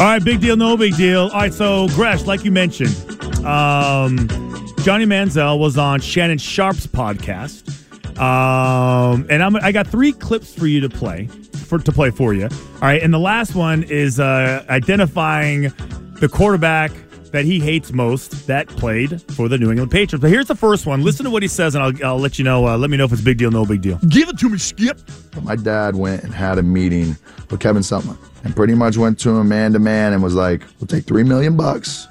All right, big deal, no big deal. All right, so Gresh, like you mentioned, um, Johnny Manziel was on Shannon Sharpe's podcast, um, and I'm, I got three clips for you to play for to play for you. All right, and the last one is uh, identifying the quarterback that he hates most that played for the New England Patriots. But here's the first one. Listen to what he says, and I'll, I'll let you know. Uh, let me know if it's a big deal, no big deal. Give it to me, Skip. My dad went and had a meeting with Kevin Sumlin and pretty much went to him man to man and was like, "We'll take three million bucks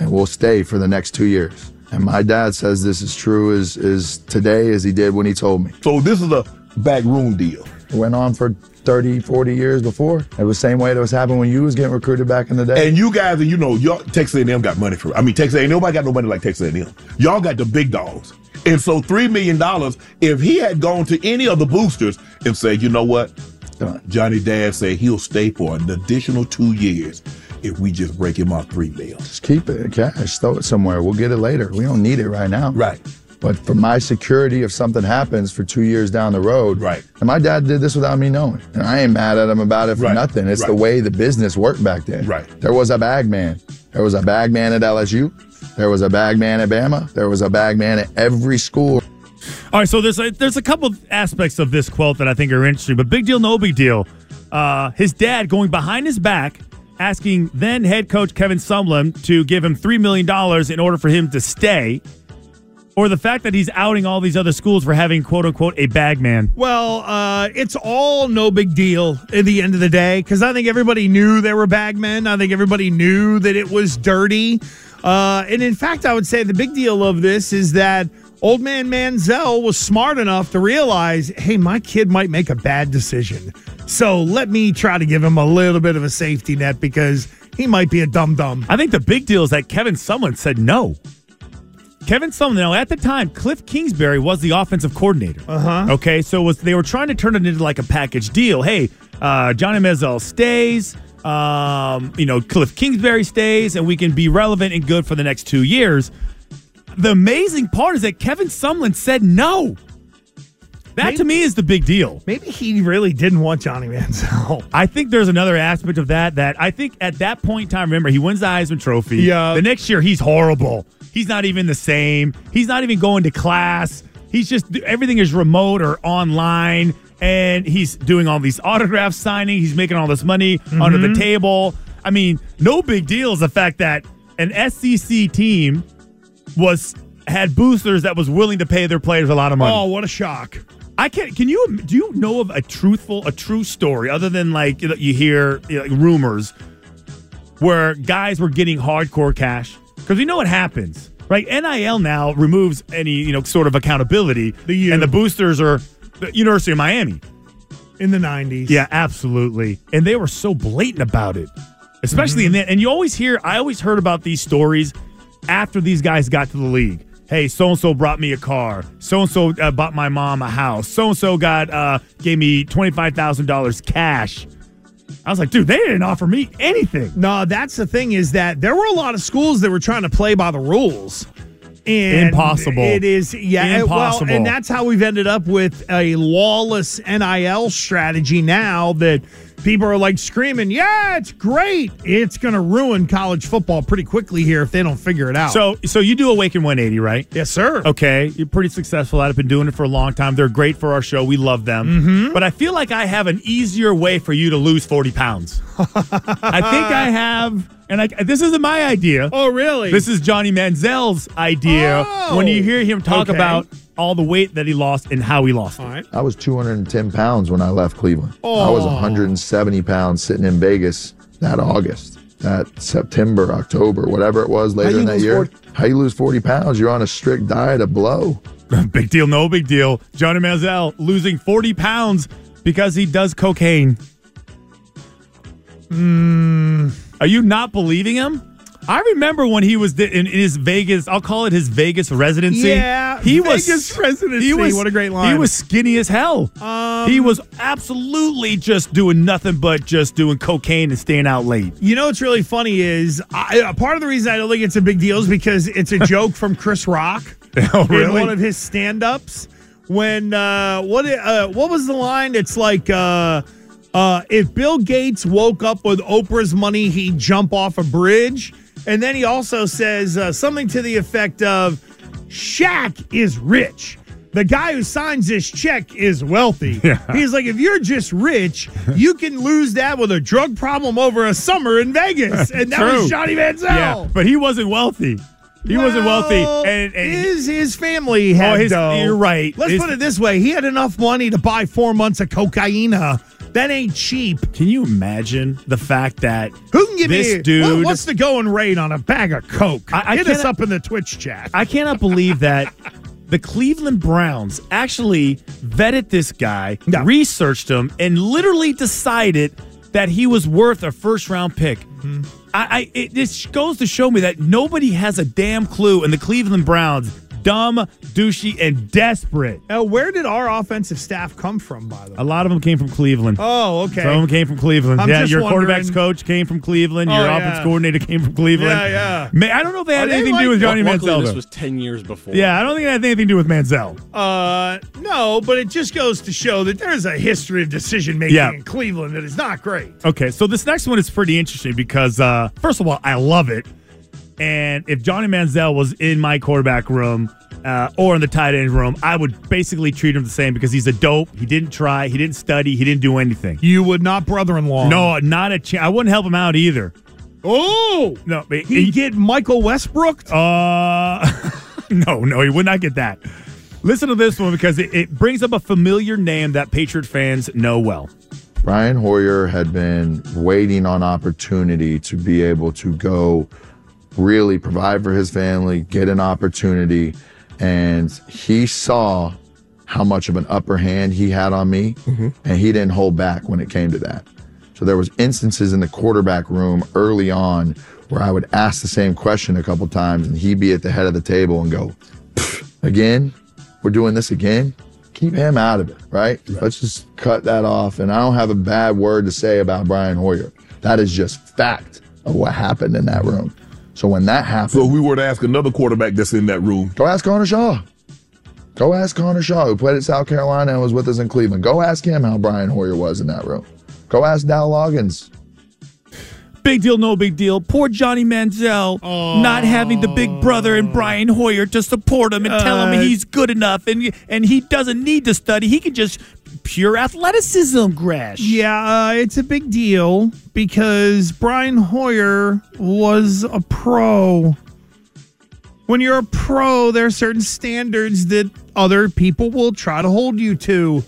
and we'll stay for the next two years." And my dad says this is true as is today as he did when he told me. So this is a backroom deal. Went on for 30, 40 years before. It was the same way that was happening when you was getting recruited back in the day. And you guys, you know, y'all Texas A&M got money for. I mean, Texas A&M nobody got no money like Texas A&M. Y'all got the big dogs. And so three million dollars. If he had gone to any of the boosters and said, you know what, Done. Johnny Dad said he'll stay for an additional two years if we just break him off three mil. Just keep it in cash, throw it somewhere. We'll get it later. We don't need it right now. Right. But for my security, if something happens for two years down the road, Right. And my dad did this without me knowing, and I ain't mad at him about it for Right. nothing. It's the way the business worked back then. Right. There was a bag man. There was a bag man at LSU. There was a bag man at Bama. There was a bag man at every school. All right, so there's a, there's a couple of aspects of this quote that I think are interesting, but big deal, no big deal. Uh, his dad going behind his back, asking then head coach Kevin Sumlin to give him three million dollars in order for him to stay, or the fact that he's outing all these other schools for having quote unquote a bag man. Well, uh, it's all no big deal at the end of the day because I think everybody knew there were bagmen. I think everybody knew that it was dirty. Uh, and in fact, I would say the big deal of this is that old man Manziel was smart enough to realize, hey, my kid might make a bad decision. So let me try to give him a little bit of a safety net because he might be a dum dum. I think the big deal is that Kevin Sumlin said no. Kevin Sumlin, now at the time, Cliff Kingsbury was the offensive coordinator. Uh huh. Okay, so was they were trying to turn it into like a package deal. Hey, uh, Johnny Manziel stays. Um, you know, Cliff Kingsbury stays, and we can be relevant and good for the next two years. The amazing part is that Kevin Sumlin said no. That to me is the big deal. Maybe he really didn't want Johnny Manziel. I think there's another aspect of that that I think at that point in time, remember, he wins the Heisman Trophy. Yeah. The next year, he's horrible. He's not even the same. He's not even going to class. He's just, everything is remote or online. And he's doing all these autograph signing. He's making all this money under the mm-hmm. table. I mean, no big deal is the fact that an SEC team was had boosters that was willing to pay their players a lot of money. Oh, what a shock. I can. Can you? Do you know of a truthful, a true story other than like you, hear you know, like rumors where guys were getting hardcore cash? Because we know what happens, right? NIL now removes any you know sort of accountability, The U. and the boosters are the University of Miami. In the 90s. Yeah, absolutely. And they were so blatant about it, especially in that. And you always hear, I always heard about these stories after these guys got to the league. Hey, so and so brought me a car. So and so bought my mom a house. So and so got uh, gave me twenty five thousand dollars cash. I was like, dude, they didn't offer me anything. No, that's the thing is that there were a lot of schools that were trying to play by the rules. And Impossible. It is, yeah. Impossible. Well, and that's how we've ended up with a lawless NIL strategy now that people are like screaming, "Yeah, it's great." It's going to ruin college football pretty quickly here if they don't figure it out. So, so you do Awaken 180, right? yes, sir. Okay, you're pretty successful at it. Been doing it for a long time. They're great for our show. We love them. Mm-hmm. But I feel like I have an easier way for you to lose 40 pounds. I think I have, and I, this isn't my idea. Oh, really? This is Johnny Manziel's idea. Oh, when you hear him talk okay. about all the weight that he lost and how he lost it. All right. I was 210 pounds when I left Cleveland. I was Oh. 170 pounds sitting in Vegas that August, that September, October, whatever it was later in that year. 40 How you lose 40 pounds? You're on a strict diet of blow. Big deal, no big deal. Johnny Manziel losing 40 pounds because he does cocaine. Hmm. Are you not believing him? I remember when he was in, in his Vegas. I'll call it his Vegas residency. Yeah, he Vegas was residency. He was What a great line. He was skinny as hell. Um, he was absolutely just doing nothing but just doing cocaine and staying out late. You know what's really funny is I, uh, part of the reason I don't think it's a big deal is because it's a joke from Chris Rock Oh, in one of his stand-ups. When uh, what uh, what was the line? It's like uh, uh, if Bill Gates woke up with Oprah's money, he'd jump off a bridge. And then he also says uh, something to the effect of, "Shaq is rich." The guy who signs this check is wealthy. Yeah. He's like, if you're just rich, you can lose that with a drug problem over a summer in Vegas. And that True. was Johnny Manziel. Yeah, but he wasn't wealthy. He wasn't wealthy, Well, and, and his his family had Oh, his- dough. you're right. Let's His- put it this way: he had enough money to buy four months of cocaine. That ain't cheap. Can you imagine the fact that Who can give this me dude? what- what's the going rate on a bag of coke? I- I Hit us up in the Twitch chat. I cannot believe that the Cleveland Browns actually vetted this guy, Yeah. researched him, and literally decided that he was worth a first round pick. Mm-hmm. I, I it just goes to show me that nobody has a damn clue in the Cleveland Browns. Dumb, douchey, and desperate. now, where did our offensive staff come from? By the way. A lot of them came from Cleveland. Oh, okay. Some of them came from Cleveland. I'm yeah, just your wondering- quarterbacks coach came from Cleveland. Oh, your yeah. offense coordinator came from Cleveland. Yeah, yeah. I don't know if they had Are they anything to do with Johnny Luckily, Manziel. this was 10 years before. yeah, I don't think it had anything to do with Manziel. Uh, no, but it just goes to show that there's a history of decision making Yeah. in Cleveland that is not great. Okay, so this next one is pretty interesting because, uh, first of all, I love it. And if Johnny Manziel was in my quarterback room uh, or in the tight end room, I would basically treat him the same because he's a dope. He didn't try, he didn't study, he didn't do anything. You would not brother-in-law. No, not a chance. I wouldn't help him out either. Oh, No, he'd he, get Michael Westbrook. uh, no, no, he would not get that. Listen to this one because it, it brings up a familiar name that Patriot fans know well. Brian Hoyer had been waiting on opportunity to be able to go really provide for his family, get an opportunity. And he saw how much of an upper hand he had on me, mm-hmm. and he didn't hold back when it came to that. So there was instances in the quarterback room early on where I would ask the same question a couple times, and he'd be at the head of the table and go, "Again, we're doing this again." Keep him out of it, right? Let's just cut that off. And I don't have a bad word to say about Brian Hoyer. That is just fact of what happened in that room. So when that happens. So if we were to ask another quarterback that's in that room, Go ask Connor Shaw. Go ask Connor Shaw, who played at South Carolina and was with us in Cleveland. Go ask him how Brian Hoyer was in that room. Go ask Dow Loggins. Big deal, no big deal. Poor Johnny Manziel not having the big brother and Brian Hoyer to support him and tell him Uh, he's good enough and and he doesn't need to study. He can just pure athleticism, Gresh. Yeah, uh, it's a big deal because Brian Hoyer was a pro. When you're a pro, there are certain standards that other people will try to hold you to.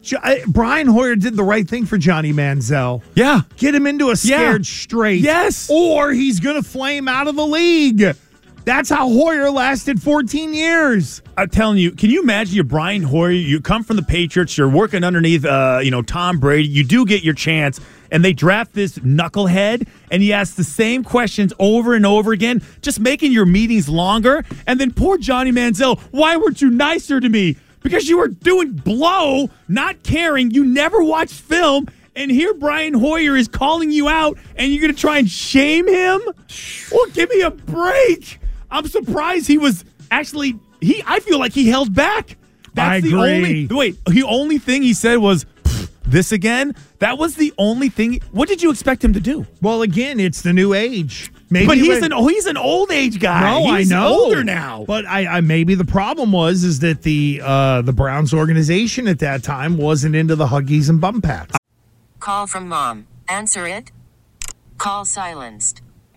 Jo- Brian Hoyer did the right thing for Johnny Manziel. Yeah. Get him into a scared straight. Yes. Or he's going to flame out of the league. That's how Hoyer lasted 14 years. I'm telling you, can you imagine you're Brian Hoyer? You come from the Patriots. You're working underneath, uh, you know, Tom Brady. You do get your chance, and they draft this knucklehead, and he asks the same questions over and over again, just making your meetings longer. And then poor Johnny Manziel, why weren't you nicer to me? Because you were doing blow, not caring. You never watched film. And here Brian Hoyer is calling you out, and you're going to try and shame him? Well, give me a break. I'm surprised he was actually he. I feel like he held back. I the agree. only wait. The only thing he said was this again. That was the only thing. What did you expect him to do? Well, again, it's the new age. Maybe but he's when- an he's an old age guy. No, He's I know. older now. But I, I maybe the problem was is that the uh, the Browns organization at that time wasn't into the huggies and bum pats. Call from mom. Answer it. Call silenced.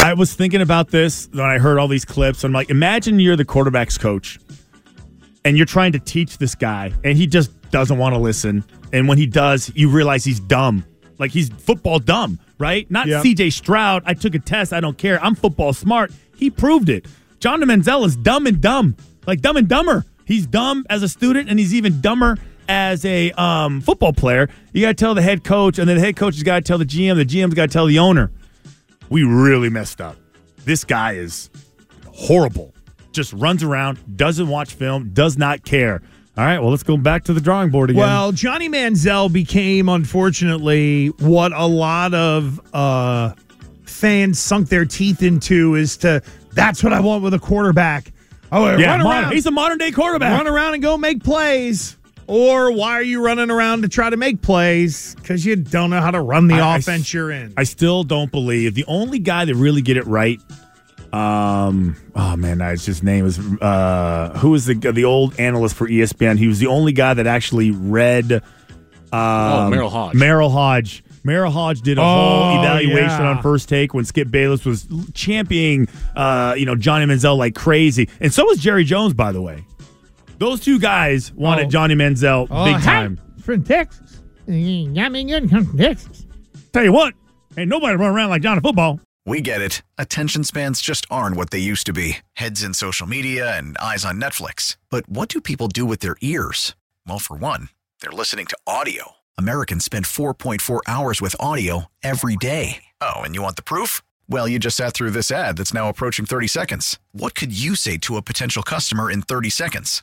I was thinking about this when I heard all these clips. I'm like, imagine you're the quarterback's coach and you're trying to teach this guy and he just doesn't want to listen. And when he does, you realize he's dumb. Like he's football dumb, right? Not Yep. CJ Stroud. I took a test. I don't care. I'm football smart. He proved it. John Manziel is dumb and dumb, like dumb and dumber. He's dumb as a student and he's even dumber as a um, football player. You got to tell the head coach, and then the head coach has got to tell the GM. The GM's got to tell the owner we really messed up. This guy is horrible. Just runs around, doesn't watch film, does not care. All right, well, let's go back to the drawing board again. Well, Johnny Manziel became, unfortunately, what a lot of uh, fans sunk their teeth into is to that's what I want with a quarterback. Oh, yeah, run modern- around, he's a modern day quarterback. run around and go make plays. Or why are you running around to try to make plays? Because you don't know how to run the I- I offense s- you're in. I still don't believe the only guy that really get it right. Um, oh man, I- his name is uh, who was the the old analyst for ESPN? He was the only guy that actually read. Um, Oh, Merril Hoge. Merril Hoge. Merril Hoge did a Oh, whole evaluation yeah. on first take when Skip Bayless was championing, uh, you know, Johnny Manziel like crazy, and so was Jerry Jones, by the way. Those two guys wanted Oh. Johnny Manziel Oh, big hey, time. from Texas. Got me good from Texas. Tell you what, ain't nobody run around like Johnny football. We get it. Attention spans just aren't what they used to be heads in social media and eyes on Netflix. But what do people do with their ears? Well, for one, they're listening to audio. Americans spend 4.4 hours with audio every day. Oh, and you want the proof? Well, you just sat through this ad that's now approaching 30 seconds. What could you say to a potential customer in 30 seconds?